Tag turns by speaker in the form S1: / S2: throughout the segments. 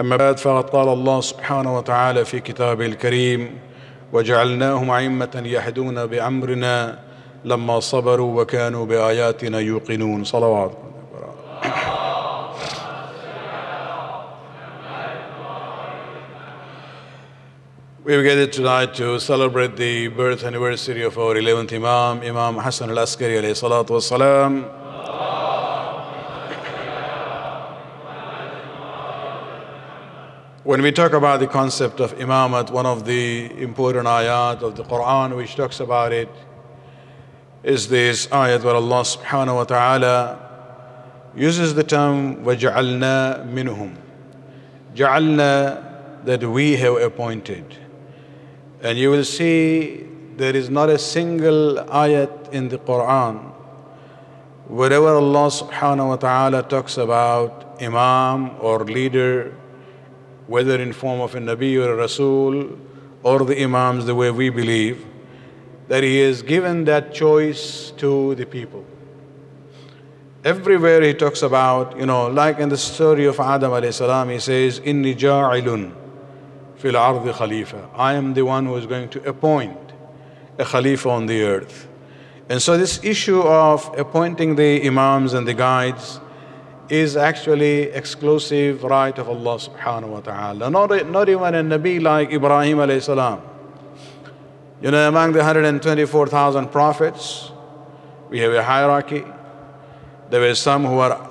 S1: أما بعد فقد قال الله سبحانه وتعالى في كتابه الكريم وجعلناهم أئمة يهدون بأمرنا لما صبروا وكانوا بآياتنا يوقنون صلوات We've gathered tonight to celebrate the birth anniversary of our 11th Imam, Imam Hassan al-Askari alayhi salatu wasalam. When we talk about the concept of imamat, one of the important ayat of the Quran which talks about it is this ayat where Allah subhanahu wa ta'ala uses the term وَجَعَلْنَا مِنْهُمْ جَعَلْنَا that we have appointed. And you will see there is not a single ayat in the Quran wherever Allah subhanahu wa ta'ala talks about imam or leader whether in form of a Nabi or a Rasul or the Imams the way we believe, that he has given that choice to the people. Everywhere he talks about, you know, like in the story of Adam alayhi salam, he says, Inni ja'ilun fil ardi khalifa. I am the one who is going to appoint a khalifa on the earth. And so this issue of appointing the imams and the guides is actually exclusive right of Allah subhanahu wa ta'ala. Not, not even a Nabi like Ibrahim alayhi salam. You know, among the 124,000 prophets, we have a hierarchy. There were some who are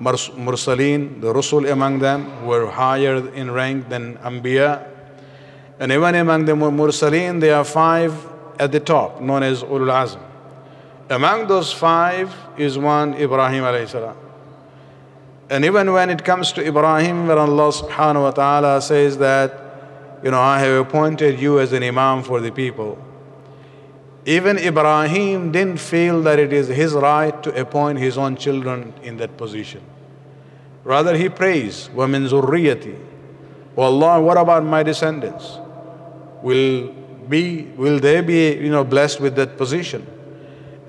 S1: mursaleen, the rusul among them, who were higher in rank than anbiya. And even among the mursaleen, there are five at the top, known as ulul azm. Among those five is one Ibrahim alayhi salam. And even when it comes to Ibrahim, where Allah subhanahu wa ta'ala says that, you know, I have appointed you as an imam for the people. Even Ibrahim didn't feel that it is his right to appoint his own children in that position. Rather, he prays, وَمِن ذُرِّيَّتِي Oh Allah, what about my descendants? Will, be, will they be, you know, blessed with that position?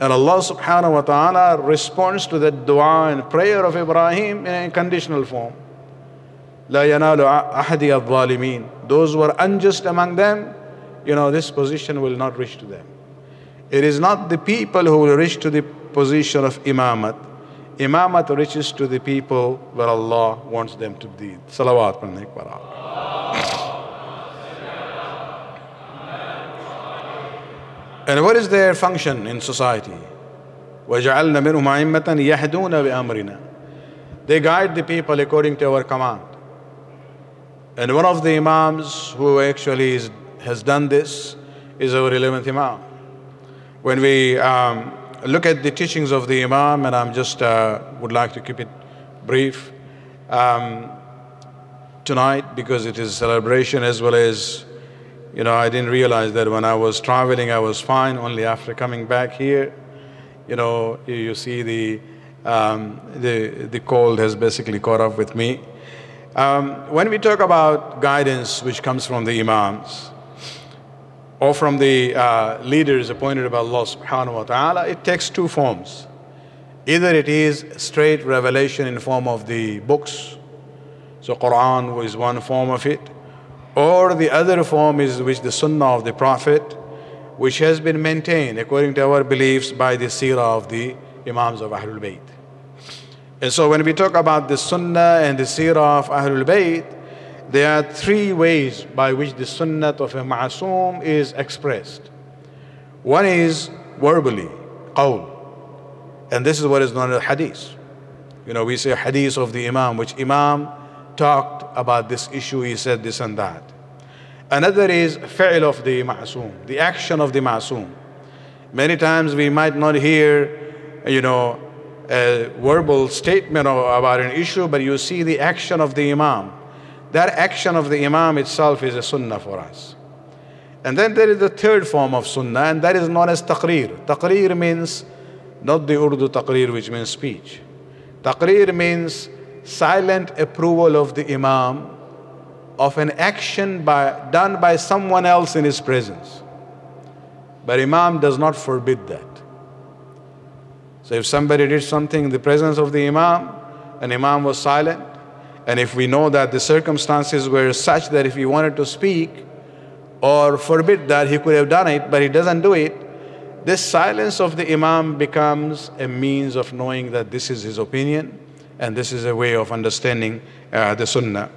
S1: And Allah subhanahu wa ta'ala responds to that dua and prayer of Ibrahim in a conditional form. لا ينال أحد الظالمين. Those who are unjust among them, you know, this position will not reach to them. It is not the people who will reach to the position of imamat. Imamat reaches to the people where Allah wants them to be. Salawat. And what is their function in society? وَجَعَلْنَا مِنْهُمْ أَئِمَّةً يَهْدُونَ بِأَمْرِنَا They guide the people according to our command. And one of the Imams who actually is, has done this is our 11th Imam. When we um, look at the teachings of the Imam, and I'm just uh, would like to keep it brief um, tonight because it is a celebration as well as you know, I didn't realize that when I was traveling, I was fine. Only after coming back here, you know, you, you see the, um, the, the cold has basically caught up with me. Um, when we talk about guidance which comes from the Imams or from the uh, leaders appointed by Allah subhanahu wa ta'ala, it takes two forms. Either it is straight revelation in form of the books, so Quran is one form of it, or the other form is which the Sunnah of the Prophet, which has been maintained according to our beliefs by the Seerah of the Imams of Ahlul Bayt. And so when we talk about the Sunnah and the Seerah of Ahlul Bayt, there are three ways by which the Sunnah of a Ma'asum is expressed. One is verbally, qawl. And this is what is known as hadith. You know, we say hadith of the Imam, which Imam talked about this issue, he said this and that. Another is fi'l of the ma'soom, the action of the ma'soom. Many times we might not hear, you know, a verbal statement about an issue, but you see the action of the imam. That action of the imam itself is a sunnah for us. And then there is the third form of sunnah, and that is known as taqreer. Taqreer means not the Urdu taqreer, which means speech. Taqreer means silent approval of the Imam of an action by, done by someone else in his presence. But Imam does not forbid that. So if somebody did something in the presence of the Imam, and Imam was silent, And if we know that the circumstances were such that if he wanted to speak or forbid that, he could have done it, but he doesn't do it, this silence of the Imam becomes a means of knowing that this is his opinion and this is a way of understanding uh, the Sunnah.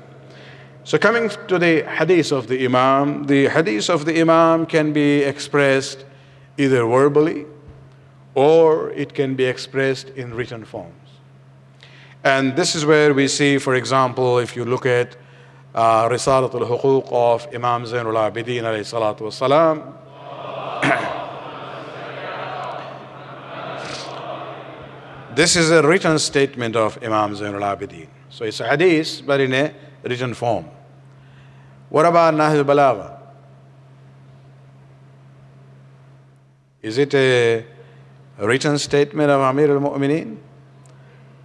S1: So, coming to the hadith of the Imam, the hadith of the Imam can be expressed either verbally or it can be expressed in written forms. And this is where we see, for example, if you look at uh, Risalat al Huquq of Imam Zainul Abidin alayhi salatu this is a written statement of Imam Zainul Abidin. So it's a hadith, but in a written form. What about Nahj Balagha? Is it a written statement of Amir al Mu'mineen?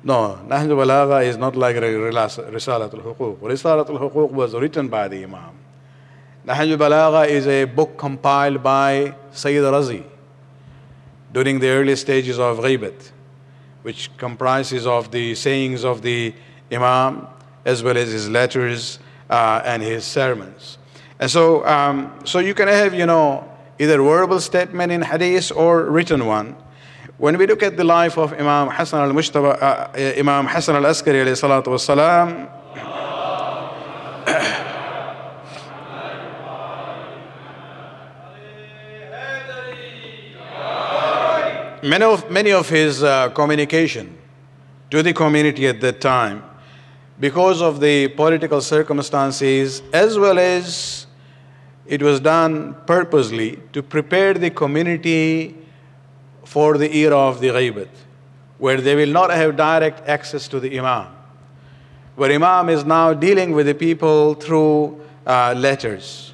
S1: No, Nahj Balagha is not like Risalat al Huquq. Risalat al Huquq was written by the Imam. Nahj Balagha is a book compiled by Sayyid Razi during the early stages of Ghibat, which comprises of the sayings of the Imam as well as his letters uh, and his sermons. And so, um, so you can have, you know, either verbal statement in hadith or written one. When we look at the life of Imam Hassan al-Mujtaba, uh, Imam Hassan al-Askari alayhi salatu wasalam, many of, many of his uh, communication to the community at that time, because of the political circumstances, as well as it was done purposely to prepare the community for the era of the Ghaibat, where they will not have direct access to the Imam. Where Imam is now dealing with the people through uh, letters.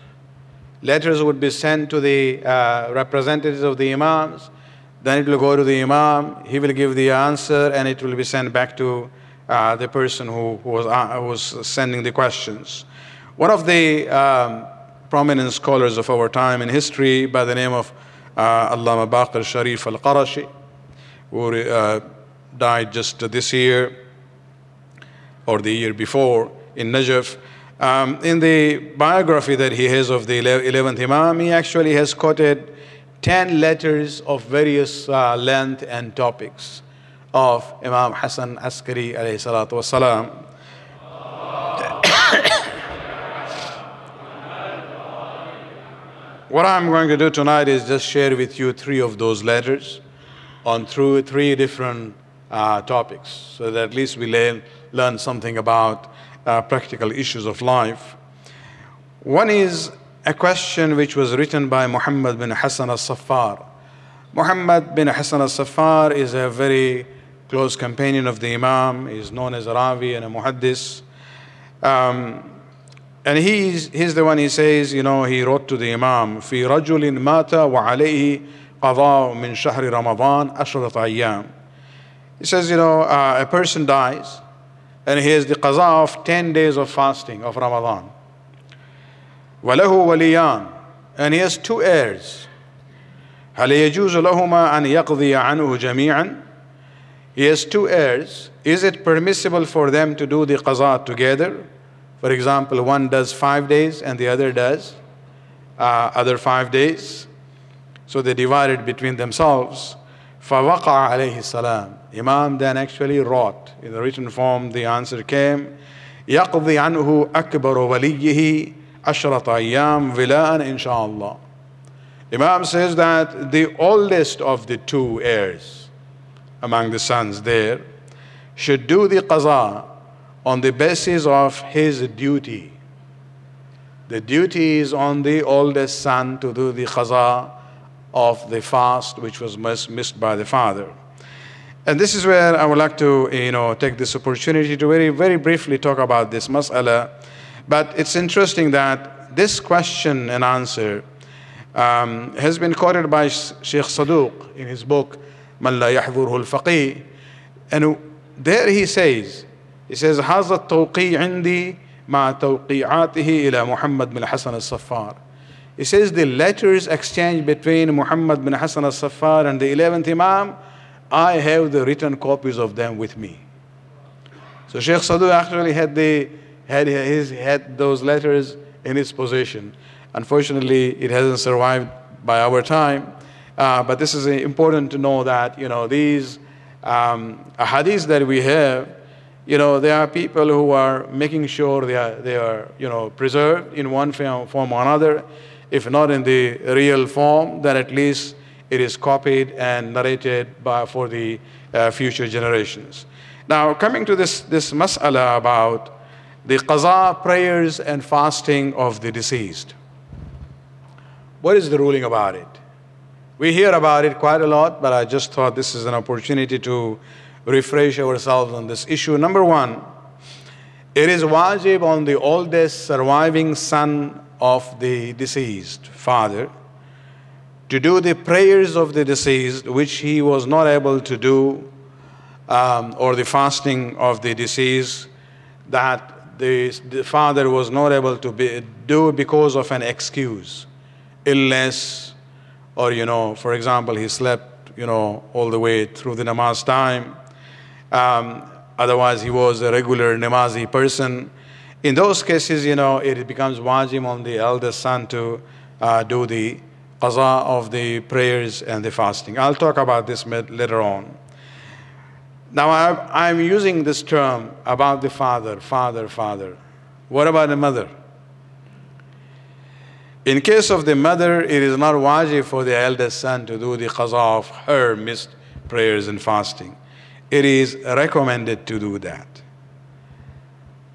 S1: Letters would be sent to the uh, representatives of the Imams, then it will go to the Imam, he will give the answer, and it will be sent back to uh, the person who, was, uh, was sending the questions. One of the um, prominent scholars of our time in history by the name of uh, Allama Baqir Sharif al Qarashi, who uh, died just this year or the year before in Najaf. Um, in the biography that he has of the 11th Imam, he actually has quoted 10 letters of various uh, length and topics of Imam Hassan Askari alayhi salatu wasalam. What I'm going to do tonight is just share with you three of those letters on through three different uh, topics so that at least we learn, learn something about uh, practical issues of life. One is a question which was written by Muhammad bin Hassan al-Saffar. Muhammad bin Hassan al-Saffar is a very close companion of the Imam. He is known as a Ravi and a Muhaddis. Um, and he's, he's the one he says, you know, he wrote to the Imam, في رجل مات وعليه قضاء من شهر رمضان عشرة أيام. He says, you know, uh, a person dies and he has the qaza of 10 days of fasting of Ramadan. وله وليان and he has two heirs. هل يجوز لهما أن يقضي عنه جميعا? He has two heirs. Is it permissible for them to do the qaza together? For example, one does five days and the other does uh, other five days. So they divided between themselves. فَوَقَعَ عَلَيْهِ السَّلَامُ Imam then actually wrote in the written form the answer came يقضي عنه أكبر وليه عشرة أيام ولاء إن شاء الله Imam says that the oldest of the two heirs among the sons there should do the qaza on the basis of his duty. The duty is on the oldest son to do the qaza of the fast which was missed by the father. And this is where I would like to, you know, take this opportunity to very, very briefly talk about this mas'ala. But it's interesting that this question and answer um, has been quoted by Sheikh Saduq in his book, من لا يحضره الفقيه and there he says he says هذا التوقيع عندي مع توقيعاته إلى محمد بن حسن الصفار he says the letters exchanged between Muhammad bin Hasan al-Saffar and the 11th Imam I have the written copies of them with me. So Sheikh Saduq actually had the had his had those letters in his possession. Unfortunately it hasn't survived by our time. Uh, but this is important to know that, you know, these um, hadiths that we have, you know, there are people who are making sure they are, they are you know, preserved in one form or another. If not in the real form, then at least it is copied and narrated by, for the uh, future generations. Now, coming to this, this mas'ala about the qaza prayers and fasting of the deceased. What is the ruling about it? We hear about it quite a lot, but I just thought this is an opportunity to refresh ourselves on this issue. Number one, it is wajib on the oldest surviving son of the deceased father to do the prayers of the deceased, which he was not able to do, um, or the fasting of the deceased that the, the father was not able to be, do because of an excuse, illness, or you know, for example, he slept you know all the way through the namaz time. Um, otherwise, he was a regular namazi person. In those cases, you know, it becomes wajib on the eldest son to uh, do the qaza of the prayers and the fasting. I'll talk about this later on. Now, I'm using this term about the father, father, father. What about the mother? In case of the mother, it is not wajib for the eldest son to do the qaza of her missed prayers and fasting. It is recommended to do that.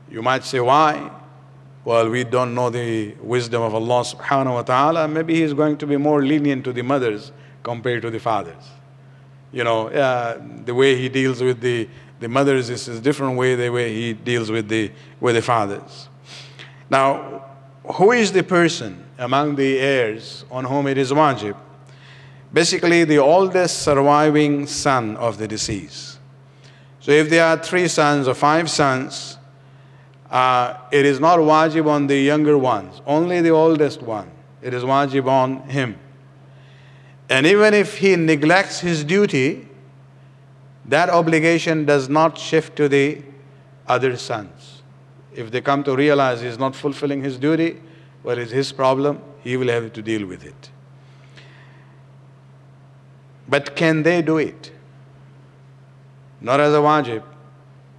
S1: You might say, why? Well, we don't know the wisdom of Allah subhanahu wa ta'ala. Maybe He is going to be more lenient to the mothers compared to the fathers. You know, uh, the way He deals with the, the mothers is a different way the way He deals with the, with the fathers. Now, who is the person among the heirs on whom it is wajib. Basically, the oldest surviving son of the deceased. So, if there are three sons or five sons, uh, it is not wajib on the younger ones, only the oldest one. It is wajib on him. And even if he neglects his duty, that obligation does not shift to the other sons. If they come to realize he is not fulfilling his duty, well, it's his problem. He will have to deal with it. But can they do it? Not as a wajib.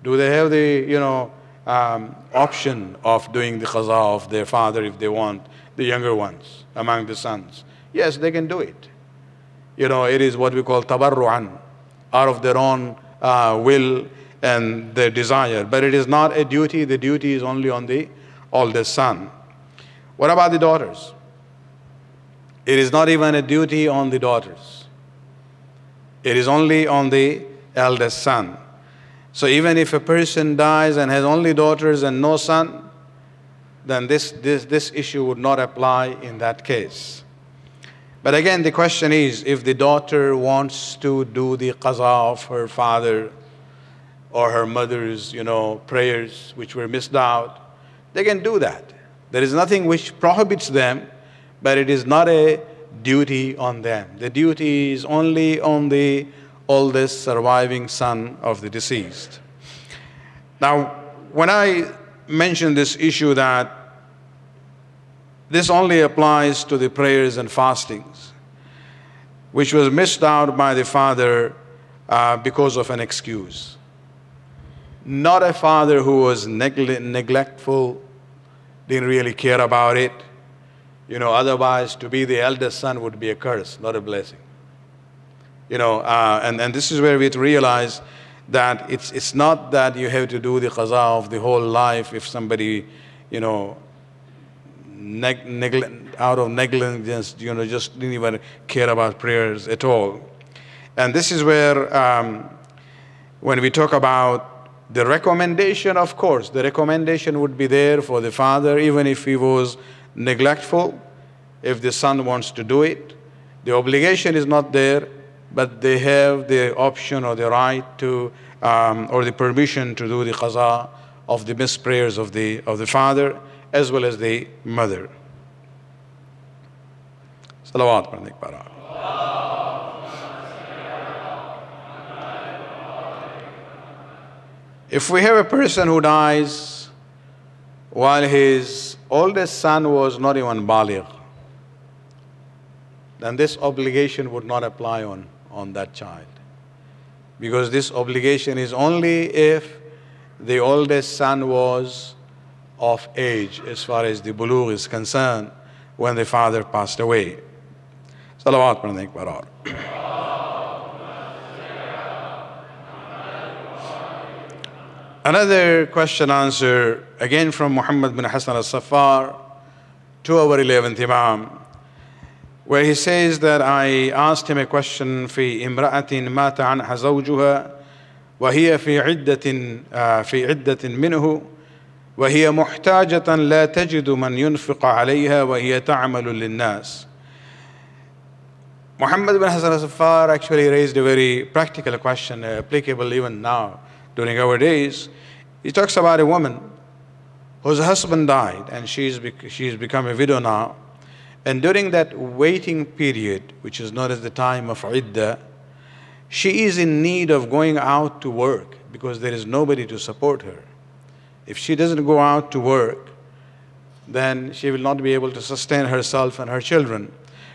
S1: Do they have the, you know, um, option of doing the qaza of their father if they want, the younger ones among the sons? Yes, they can do it. You know, it is what we call tabarru'an, out of their own uh, will and their desire. But it is not a duty. The duty is only on the oldest son. What about the daughters? It is not even a duty on the daughters. It is only on the eldest son. So even if a person dies and has only daughters and no son, then this, this, this issue would not apply in that case. But again, the question is if the daughter wants to do the qaza of her father or her mother's, you know, prayers which were missed out, they can do that. There is nothing which prohibits them, but it is not a duty on them. The duty is only on the oldest surviving son of the deceased. Now, when I mention this issue that this only applies to the prayers and fastings, which was missed out by the father uh, because of an excuse. Not a father who was neglectful didn't really care about it. You know, otherwise, to be the eldest son would be a curse, not a blessing. You know, uh, and, and this is where we realize that it's, it's not that you have to do the qaza of the whole life if somebody, you know, neg- out of negligence, you know, just didn't even care about prayers at all. And this is where, um, when we talk about the recommendation, of course, the recommendation would be there for the father, even if he was neglectful, if the son wants to do it. The obligation is not there, but they have the option or the right to, um, or the permission to do the qaza of the missed prayers of the, of the father as well as the mother. Salawat If we have a person who dies while his oldest son was not even baligh, then this obligation would not apply on, on that child. Because this obligation is only if the oldest son was of age as far as the bulugh is concerned when the father passed away. Salawat Another question answer, again from Muhammad bin Hassan al Safar, to our 11th Imam, where he says that I asked him a question في امرأة مات عنها زوجها وهي في عدة في عدة منه وهي محتاجة لا تجد من ينفق عليها وهي تعمل للناس. Muhammad bin Hassan al Safar actually raised a very practical question, applicable even now during our days. He talks about a woman whose husband died and she's, she's become a widow now. And during that waiting period, which is known as the time of iddah, she is in need of going out to work because there is nobody to support her. If she doesn't go out to work, then she will not be able to sustain herself and her children.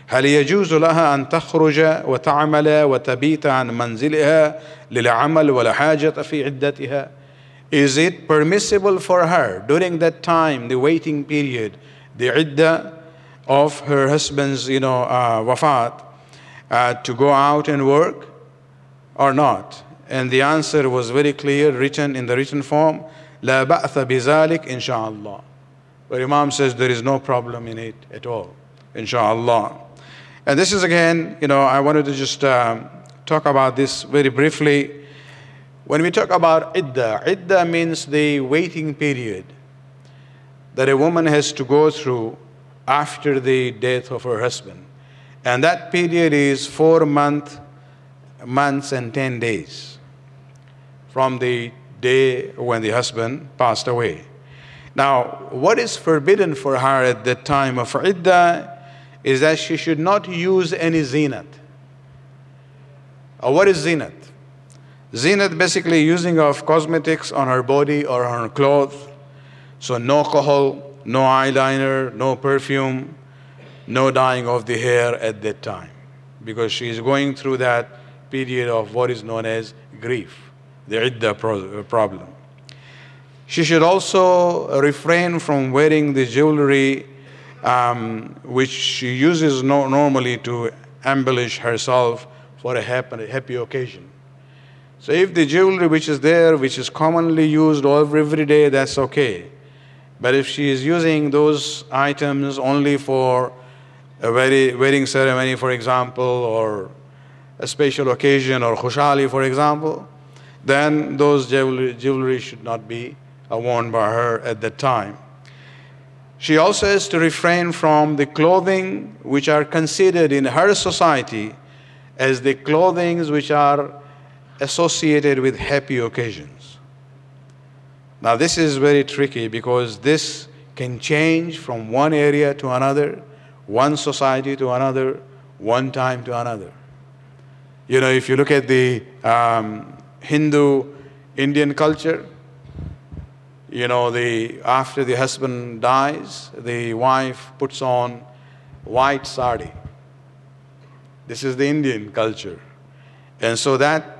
S1: هل يجوز لها أن تخرج وتعمل وتبيت عن منزلها للعمل ولا حاجة في عدتها؟ Is it permissible for her during that time, the waiting period, the iddah of her husband's, you know, uh, wafat, uh, to go out and work or not? And the answer was very clear, written in the written form, لا بأس بذلك إن شاء الله. But Imam says there is no problem in it at all, inshallah. And this is again, you know, I wanted to just um, talk about this very briefly when we talk about idda, idda means the waiting period that a woman has to go through after the death of her husband. And that period is four month, months and 10 days from the day when the husband passed away. Now, what is forbidden for her at the time of idda is that she should not use any zinat. Or what is zinat? Zinat basically using of cosmetics on her body or on her clothes. So no alcohol, no eyeliner, no perfume, no dyeing of the hair at that time. Because she is going through that period of what is known as grief, the idda problem. She should also refrain from wearing the jewelry um, which she uses no- normally to embellish herself for a happy occasion. So if the jewelry which is there, which is commonly used every day, that's okay. But if she is using those items only for a very wedding ceremony, for example, or a special occasion, or khushali, for example, then those jewelry, jewelry should not be uh, worn by her at that time. She also has to refrain from the clothing which are considered in her society as the clothings which are associated with happy occasions. Now, this is very tricky because this can change from one area to another, one society to another, one time to another. You know, if you look at the um, Hindu Indian culture, you know, the, after the husband dies, the wife puts on white sari. This is the Indian culture. And so that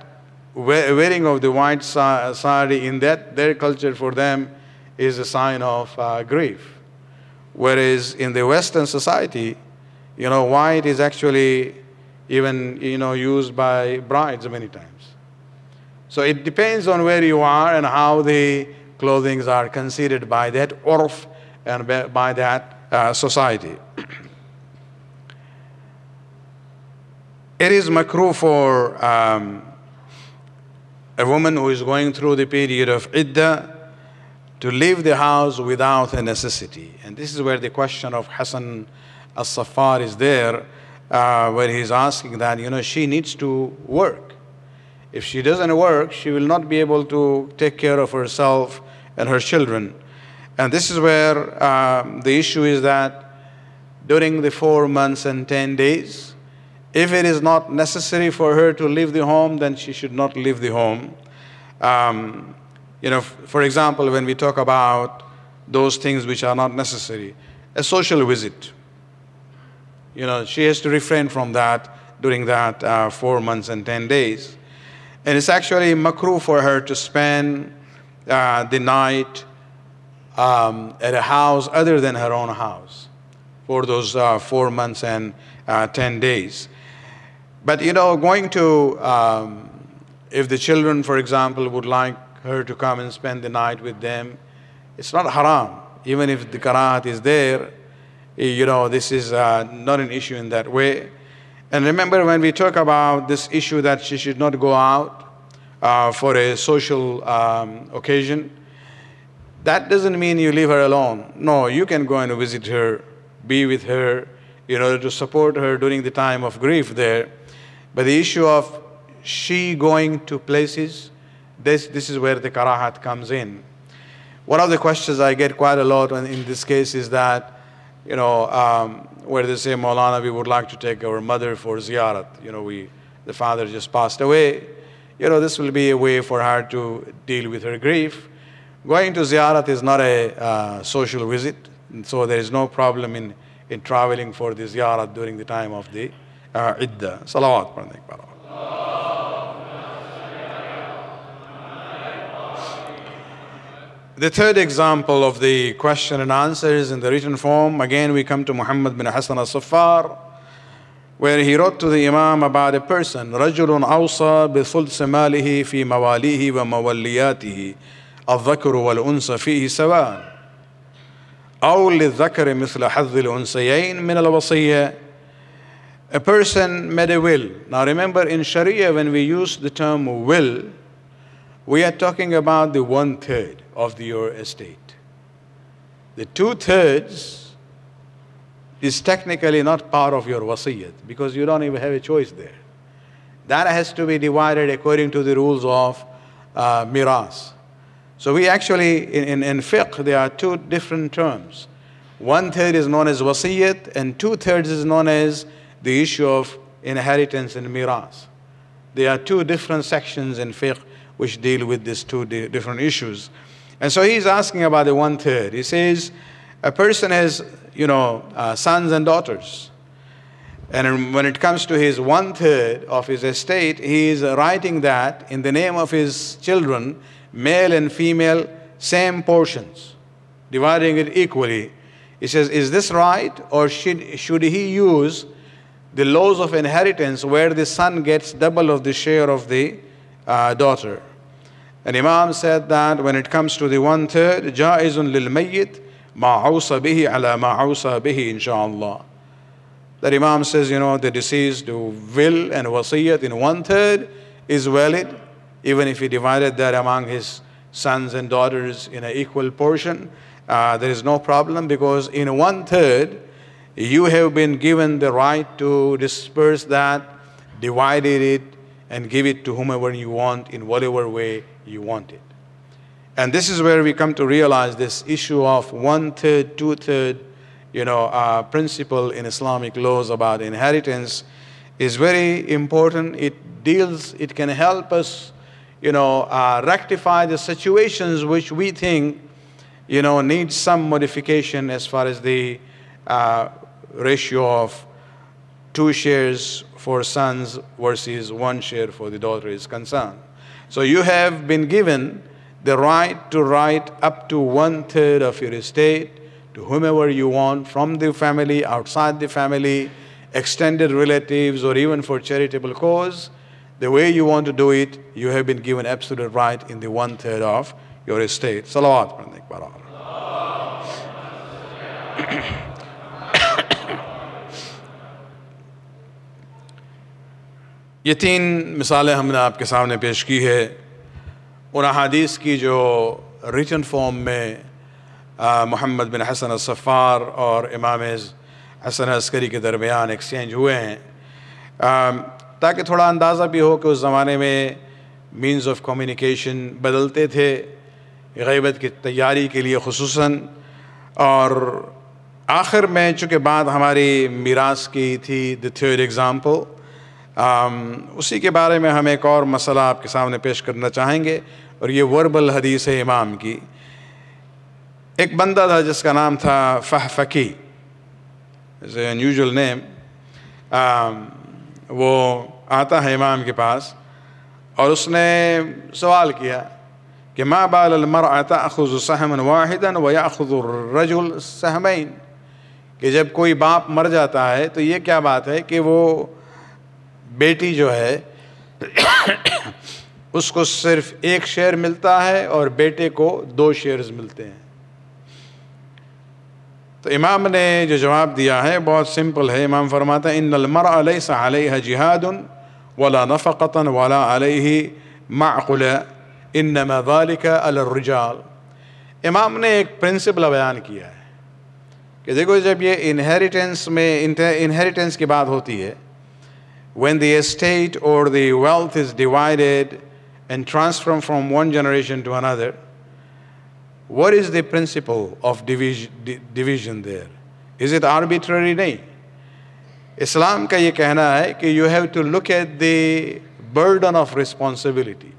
S1: wearing of the white sari in that their culture for them is a sign of uh, grief. Whereas in the Western society, you know, white is actually even you know used by brides many times. So it depends on where you are and how the clothings are considered by that orf and by that uh, society. it is makruh for um, a woman who is going through the period of iddah to leave the house without a necessity. And this is where the question of Hassan al Safar is there, uh, where he's asking that, you know, she needs to work. If she doesn't work, she will not be able to take care of herself and her children. And this is where um, the issue is that during the four months and ten days, if it is not necessary for her to leave the home, then she should not leave the home. Um, You know, for example, when we talk about those things which are not necessary, a social visit. You know, she has to refrain from that during that uh, four months and 10 days. And it's actually makruh for her to spend uh, the night um, at a house other than her own house for those uh, four months and uh, 10 days. But you know, going to, um, if the children, for example, would like her to come and spend the night with them, it's not haram. Even if the karahat is there, you know, this is uh, not an issue in that way. And remember when we talk about this issue that she should not go out uh, for a social um, occasion, that doesn't mean you leave her alone. No, you can go and visit her, be with her, in order to support her during the time of grief there. But the issue of she going to places, this, this is where the karahat comes in. One of the questions I get quite a lot in this case is that, you know, um, where they say, Maulana, we would like to take our mother for ziyarat. You know, we, the father just passed away. You know, this will be a way for her to deal with her grief. Going to ziyarat is not a uh, social visit, so there is no problem in, in traveling for the ziyarat during the time of the uh, idda. Salawat The third example of the question and answers in the written form, again we come to Muhammad bin Hassan al-Saffar, where he wrote to the Imam about a person, رجل أوصى بثلث ماله في مواليه ومولياته الذكر والأنثى فيه سواء أو للذكر مثل حظ الأنثيين من الوصية A person made a will. Now remember in Sharia when we use the term will, we are talking about the one third of your estate. The two thirds is technically not part of your wasiyat because you don't even have a choice there. That has to be divided according to the rules of uh, miras. So we actually, in, in, in fiqh, there are two different terms. One third is known as wasiyat, and two thirds is known as the issue of inheritance and miras. There are two different sections in fiqh which deal with these two di- different issues. And so he's asking about the one third. He says, a person has, you know, uh, sons and daughters. And when it comes to his one third of his estate, he is writing that in the name of his children, male and female, same portions, dividing it equally. He says, Is this right? Or should, should he use the laws of inheritance where the son gets double of the share of the uh, daughter? And Imam said that when it comes to the one third, جائز للميت ما عوصى به على ما عوصى به إن شاء الله. That Imam says, you know, the deceased will and wasiyat in one third is valid, even if he divided that among his sons and daughters in an equal portion. Uh, there is no problem because in one third, you have been given the right to disperse that, divide it, and give it to whomever you want in whatever way you want it. And this is where we come to realize this issue of one third, two third, you know, uh, principle in Islamic laws about inheritance is very important. It deals, it can help us, you know, uh, rectify the situations which we think, you know, need some modification as far as the uh, ratio of two shares for sons versus one share for the daughter is concerned. So you have been given the right to write up to one third of your estate to whomever you want from the family, outside the family, extended relatives, or even for charitable cause. The way you want to do it, you have been given absolute right in the one third of your estate. Salawat. یہ تین مثالیں ہم نے آپ کے سامنے پیش کی ہے ان احادیث کی جو ریٹن فارم میں محمد بن حسن الصفار اور امام حسن عسکری کے درمیان ایکسچینج ہوئے ہیں۔ تاکہ تھوڑا اندازہ بھی ہو کہ اس زمانے میں مینز آف کمیونیکیشن بدلتے تھے، غیبت کی تیاری کے لیے خصوصاً۔ اور آخر میں، چونکہ بات ہماری میراث کی تھی دی تھیور ایگزامپل اسی کے بارے میں ہم ایک اور مسئلہ آپ کے سامنے پیش کرنا چاہیں گے، اور یہ وربل حدیث ہے امام کی۔ ایک بندہ تھا جس کا نام تھا فہ فقی از اے انیوژل نیم وہ آتا ہے امام کے پاس، اور اس نے سوال کیا کہ ماں بال المرء تأخذ سہما واحدا ويأخذ الرجل سہمین کہ جب کوئی باپ مر جاتا ہے تو یہ کیا بات ہے کہ وہ بیٹی جو ہے، اس کو صرف ایک شعر ملتا ہے اور بیٹے کو دو شعرز ملتے ہیں۔ تو امام نے جو جواب دیا ہے، بہت سمپل ہے۔ امام فرماتا ہے ان المر علیہ علیہ جہاد ولا نفقتاً ولا علیہ معقل انما ذالک الرجال امام نے ایک پرنسپل بیان کیا ہے کہ دیکھو، جب یہ انہیریٹنس میں انہیریٹنس کی بات ہوتی ہے when the estate or the wealth is divided and transferred from one generation to another, what is the principle of division, division there? Is it arbitrary? نہیں اسلام کا یہ کہنا ہے کہ you have to look at the burden of responsibility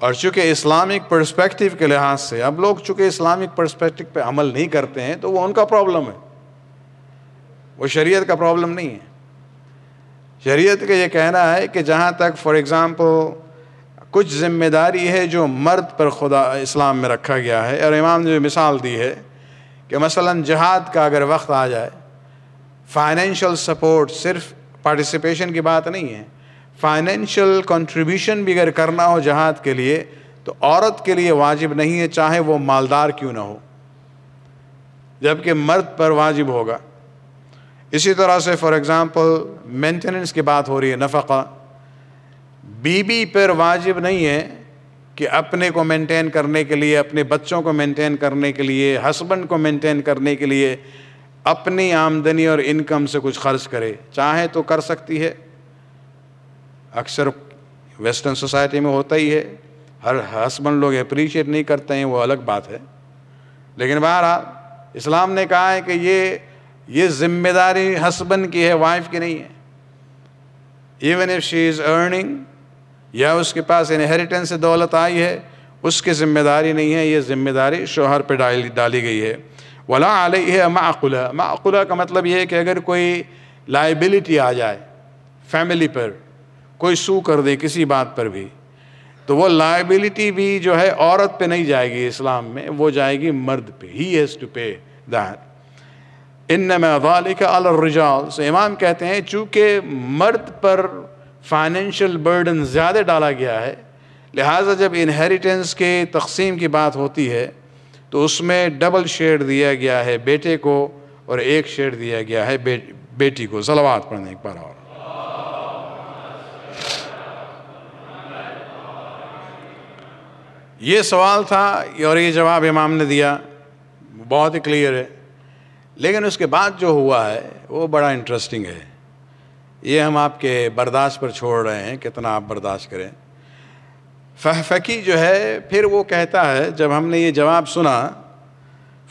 S1: اور چونکہ Islamic perspective کے لحاظ سے اب لوگ چونکہ اسلامک پرسپیکٹو پہ عمل نہیں کرتے ہیں تو وہ ان کا پرابلم ہے وہ شریعت کا پرابلم نہیں ہے شریعت کا یہ کہنا ہے کہ جہاں تک فار ایگزامپل کچھ ذمہ داری ہے جو مرد پر خدا اسلام میں رکھا گیا ہے، اور امام نے جو مثال دی ہے کہ مثلا جہاد کا اگر وقت آ جائے فائنینشیل سپورٹ صرف پارٹیسپیشن کی بات نہیں ہے فائنینشیل کنٹریبیوشن بھی اگر کرنا ہو جہاد کے لیے تو عورت کے لیے واجب نہیں ہے، چاہے وہ مالدار کیوں نہ ہو۔ جبکہ مرد پر واجب ہوگا۔ اسی طرح سے فار ایگزامپل مینٹیننس کی بات ہو رہی ہے، نفقہ۔ بیوی بی پر واجب نہیں ہے کہ اپنے کو مینٹین کرنے کے لیے، اپنے بچوں کو مینٹین کرنے کے لیے ہسبینڈ کو مینٹین کرنے کے لیے اپنی آمدنی اور انکم سے کچھ خرچ کرے۔ چاہے تو کر سکتی ہے۔ اکثر ویسٹرن سوسائٹی میں ہوتا ہی ہے۔ ہر ہسبینڈ لوگ اپریشیٹ نہیں کرتے ہیں، وہ الگ بات ہے۔ لیکن بہرحال اسلام نے کہا ہے کہ یہ یہ ذمہ داری ہسبن کی ہے وائف کی نہیں ہے۔ Even if she is earning یا اس کے پاس انہیریٹنس سے دولت آئی ہے، اس کی ذمہ داری نہیں ہے۔ یہ ذمہ داری شوہر پہ ڈالی ڈالی گئی ہے۔ ولا علیہ معقلہ معقلہ کا مطلب یہ ہے کہ اگر کوئی لائبلٹی آ جائے فیملی پر، کوئی سو کر دے کسی بات پر بھی، تو وہ لائبلٹی بھی جو ہے عورت پہ نہیں جائے گی اسلام میں، وہ جائے گی مرد پہ۔ He has to pay that انما ذالک علی الرجال. سو امام کہتے ہیں چونکہ مرد پر فائنینشیل برڈن زیادہ ڈالا گیا ہے، لہٰذا جب انہیریٹنس کے تقسیم کی بات ہوتی ہے، تو اس میں ڈبل شیئر دیا گیا ہے بیٹے کو اور ایک شیئر دیا گیا ہے بیٹی کو۔ سلوات پڑھنے ایک بار اور۔ یہ سوال تھا اور یہ جواب امام نے دیا۔ بہت ہی کلیئر ہے۔ لیکن اس کے بعد جو ہوا ہے، وہ بڑا انٹرسٹنگ ہے۔ یہ ہم آپ کے برداشت پر چھوڑ رہے ہیں، کتنا آپ برداشت کریں۔ فہفکی جو ہے، پھر وہ کہتا ہے، جب ہم نے یہ جواب سنا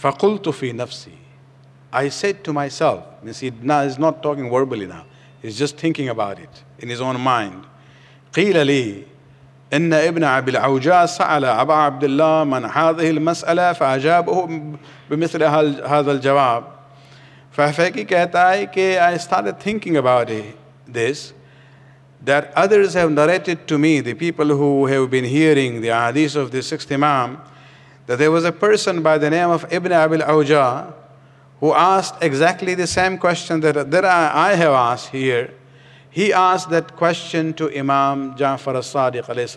S1: فقل فی نفسی I said to myself means نا از ناٹ ٹاکنگ وربلی نا is just thinking about it in his own mind قیل علی ان ابن ابي العوجاء سال ابا عبد الله من هذه المساله فاجابه بمثل هذا الجواب۔ Fafeki कहता है I started thinking about it, this, that others have narrated to me, the people who have been hearing the hadith of the sixth Imam, that there was a person by the name of Ibn Abil Awja who asked exactly the same question that, that I, I have asked here. He asked that question to Imam Ja'far as-Sadiq alayhi.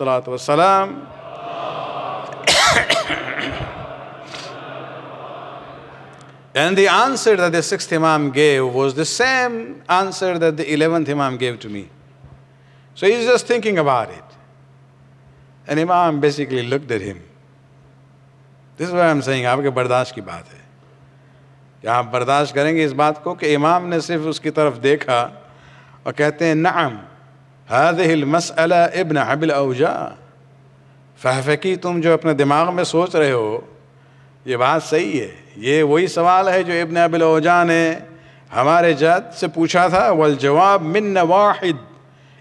S1: And the answer that the sixth Imam gave was the same answer that the eleventh Imam gave to me. So he's just thinking about it. And Imam basically looked at him. This is what I'm saying, آپ کے برداشت کی بات ہے کہ آپ برداشت کریں گے اس بات کو کہ امام نے صرف اس کی طرف دیکھا اور کہتے ہیں نہ فکی تم جو اپنے دماغ میں سوچ رہے ہو ये बात सही है ये वही सवाल है जो इब्न अबिल औजा ने हमारे जद से पूछा था वल जवाब मिन वाहिद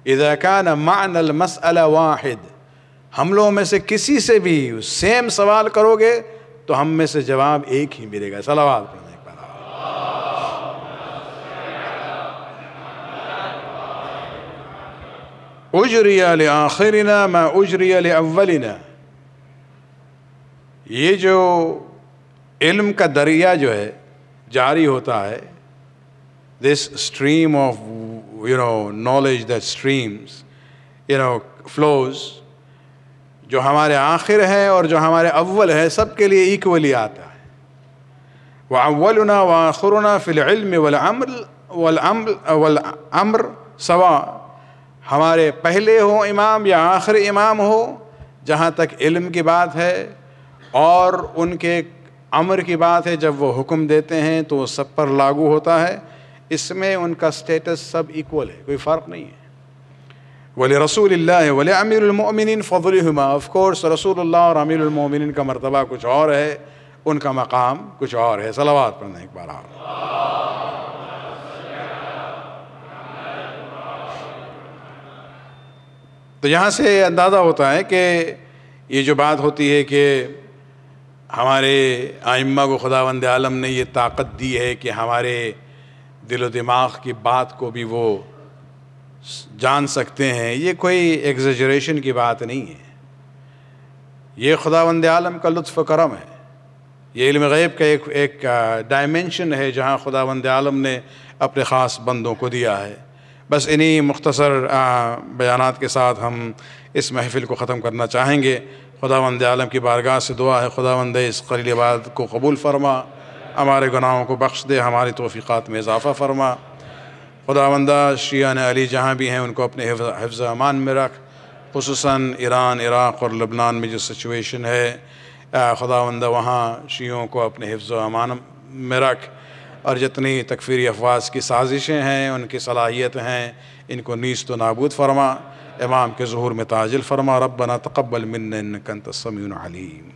S1: इदा कान मान मसअला वाहिद हम लोगों में से किसी से भी सेम सवाल करोगे तो हम में से जवाब एक ही मिलेगा सलावाल पढ़ने एक बार उजरिया ले आखिरना मैं उजरिया ले अव्वलिना ये जो علم کا دریا جو ہے، جاری ہوتا ہے this stream of you know knowledge the streams you know flows جو ہمارے آخر ہے اور جو ہمارے اول ہے، سب کے لیے ایکولی آتا ہے۔ وہ اولنا و آخرنا فی العلم والعمل والعمل ولامر سوا، ہمارے پہلے ہو امام یا آخر امام ہو، جہاں تک علم کی بات ہے، اور ان کے امر کی بات ہے، جب وہ حکم دیتے ہیں تو وہ سب پر لاگو ہوتا ہے۔ اس میں ان کا اسٹیٹس سب ایکول ہے، کوئی فرق نہیں ہے۔ ولی رسول اللہ ولی امیر المومنین فضلحما آف کورس رسول اللہ اور امیر المومنین کا مرتبہ کچھ اور ہے۔ ان کا مقام کچھ اور ہے۔ صلوات پڑھنا ایک بار۔ اور تو یہاں سے اندازہ ہوتا ہے کہ یہ جو بات ہوتی ہے کہ ہمارے آئمہ کو خداوند عالم نے یہ طاقت دی ہے کہ ہمارے دل و دماغ کی بات کو بھی وہ جان سکتے ہیں۔ یہ کوئی ایگزیجریشن کی بات نہیں ہے۔ یہ خداوند عالم کا لطف و کرم ہے۔ یہ علم غیب کا ایک ایک ڈائمینشن ہے جہاں خداوند عالم نے اپنے خاص بندوں کو دیا ہے۔ بس انہی مختصر بیانات کے ساتھ ہم اس محفل کو ختم کرنا چاہیں گے۔ خدا وند عالم کی بارگاہ سے دعا ہے۔ خدا وند اس قلیل عبادت کو قبول فرما۔ ہمارے گناہوں کو بخش دے۔ ہماری توفیقات میں اضافہ فرما۔ خدا وندہ شیعان علی جہاں بھی ہیں، ان کو اپنے حفظ حفظ امان میں رکھ۔ خصوصاً ایران، عراق اور لبنان میں جو سچویشن ہے خدا وندہ وہاں شیعوں کو اپنے حفظ و امان میں رکھ۔ اور جتنی تکفیری افواج کی سازشیں ہیں، ان کی صلاحیت ہیں، ان کو نیست و نابود فرما۔ امام کے ظہور میں تاجل فرما ربنا تقبل منا إنك أنت السميع العليم.